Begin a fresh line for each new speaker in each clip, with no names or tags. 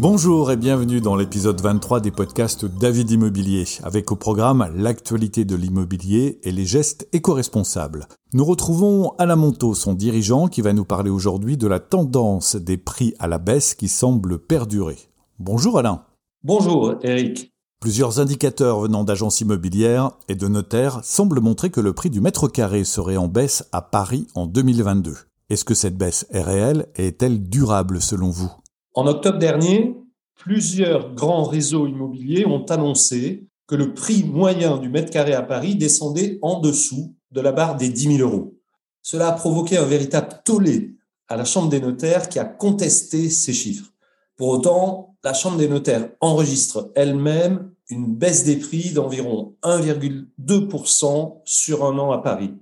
Bonjour et bienvenue dans l'épisode 23 des podcasts David Immobilier, avec au programme l'actualité de l'immobilier et les gestes éco-responsables. Nous retrouvons Alain Monteau, son dirigeant, qui va nous parler aujourd'hui de la tendance des prix à la baisse qui semble perdurer. Bonjour Alain.
Bonjour Eric.
Plusieurs indicateurs venant d'agences immobilières et de notaires semblent montrer que le prix du mètre carré serait en baisse à Paris en 2022. Est-ce que cette baisse est réelle et est-elle durable selon vous?
En octobre dernier, plusieurs grands réseaux immobiliers ont annoncé que le prix moyen du mètre carré à Paris descendait en dessous de la barre des 10 000 euros. Cela a provoqué un véritable tollé à la Chambre des notaires qui a contesté ces chiffres. Pour autant, la Chambre des notaires enregistre elle-même une baisse des prix d'environ 1,2% sur un an à Paris.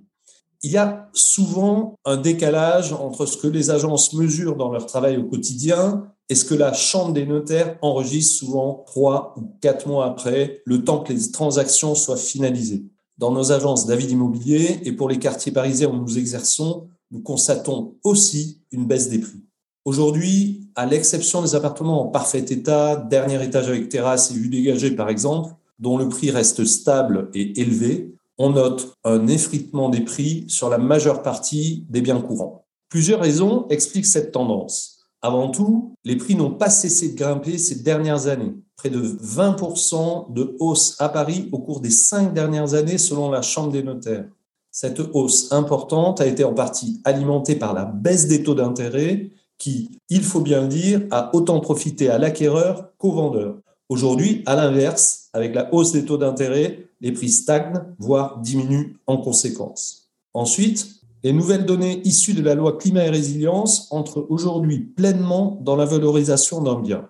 Il y a souvent un décalage entre ce que les agences mesurent dans leur travail au quotidien est-ce que la Chambre des notaires enregistre souvent trois ou quatre mois après le temps que les transactions soient finalisées? Dans nos agences David Immobilier et pour les quartiers parisiens où nous exerçons, nous constatons aussi une baisse des prix. Aujourd'hui, à l'exception des appartements en parfait état, dernier étage avec terrasse et vue dégagée par exemple, dont le prix reste stable et élevé, on note un effritement des prix sur la majeure partie des biens courants. Plusieurs raisons expliquent cette tendance. Avant tout, les prix n'ont pas cessé de grimper ces dernières années. Près de 20% de hausse à Paris au cours des cinq dernières années selon la Chambre des notaires. Cette hausse importante a été en partie alimentée par la baisse des taux d'intérêt qui, il faut bien le dire, a autant profité à l'acquéreur qu'au vendeur. Aujourd'hui, à l'inverse, avec la hausse des taux d'intérêt, les prix stagnent, voire diminuent en conséquence. Ensuite, les nouvelles données issues de la loi climat et résilience entrent aujourd'hui pleinement dans la valorisation d'un bien.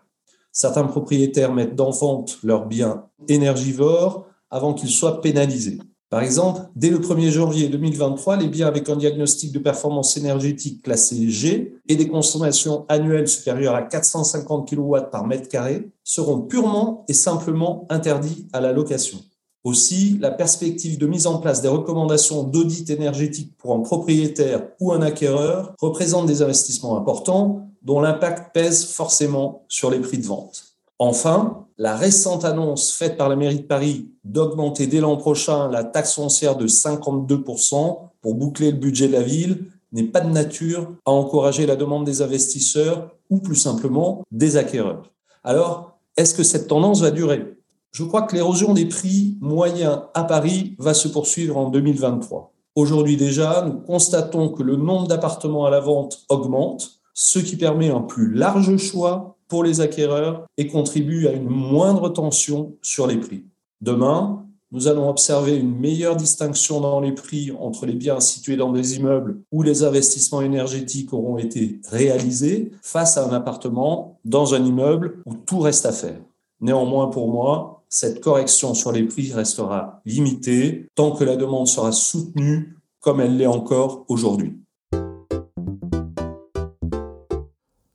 Certains propriétaires mettent en vente leurs biens énergivores avant qu'ils soient pénalisés. Par exemple, dès le 1er janvier 2023, les biens avec un diagnostic de performance énergétique classé G et des consommations annuelles supérieures à 450 kW par mètre carré seront purement et simplement interdits à la location. Aussi, la perspective de mise en place des recommandations d'audit énergétique pour un propriétaire ou un acquéreur représente des investissements importants dont l'impact pèse forcément sur les prix de vente. Enfin, la récente annonce faite par la mairie de Paris d'augmenter dès l'an prochain la taxe foncière de 52% pour boucler le budget de la ville n'est pas de nature à encourager la demande des investisseurs ou plus simplement des acquéreurs. Alors, est-ce que cette tendance va durer? Je crois que l'érosion des prix moyens à Paris va se poursuivre en 2023. Aujourd'hui déjà, nous constatons que le nombre d'appartements à la vente augmente, ce qui permet un plus large choix pour les acquéreurs et contribue à une moindre tension sur les prix. Demain, nous allons observer une meilleure distinction dans les prix entre les biens situés dans des immeubles où les investissements énergétiques auront été réalisés face à un appartement dans un immeuble où tout reste à faire. Néanmoins, pour moi, cette correction sur les prix restera limitée tant que la demande sera soutenue comme elle l'est encore aujourd'hui.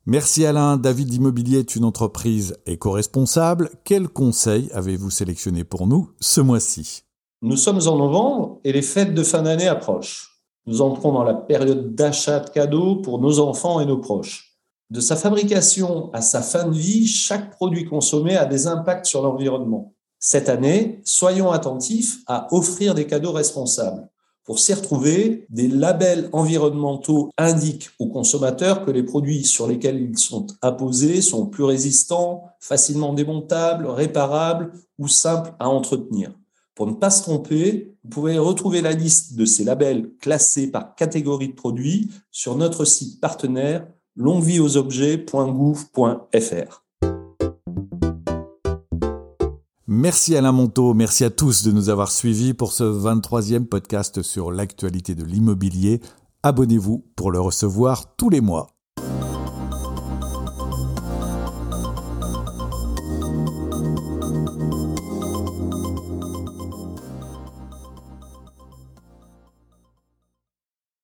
Merci Alain. David Immobilier est une entreprise éco-responsable. Quels conseils avez-vous sélectionné pour nous ce mois-ci?
Nous sommes en novembre et les fêtes de fin d'année approchent. Nous entrons dans la période d'achat de cadeaux pour nos enfants et nos proches. De sa fabrication à sa fin de vie, chaque produit consommé a des impacts sur l'environnement. Cette année, soyons attentifs à offrir des cadeaux responsables. Pour s'y retrouver, des labels environnementaux indiquent aux consommateurs que les produits sur lesquels ils sont apposés sont plus résistants, facilement démontables, réparables ou simples à entretenir. Pour ne pas se tromper, vous pouvez retrouver la liste de ces labels classés par catégorie de produits sur notre site partenaire longuevieauxobjets.gouv.fr.
Merci Alain Monteau, merci à tous de nous avoir suivis pour ce 23e podcast sur l'actualité de l'immobilier. Abonnez-vous pour le recevoir tous les mois.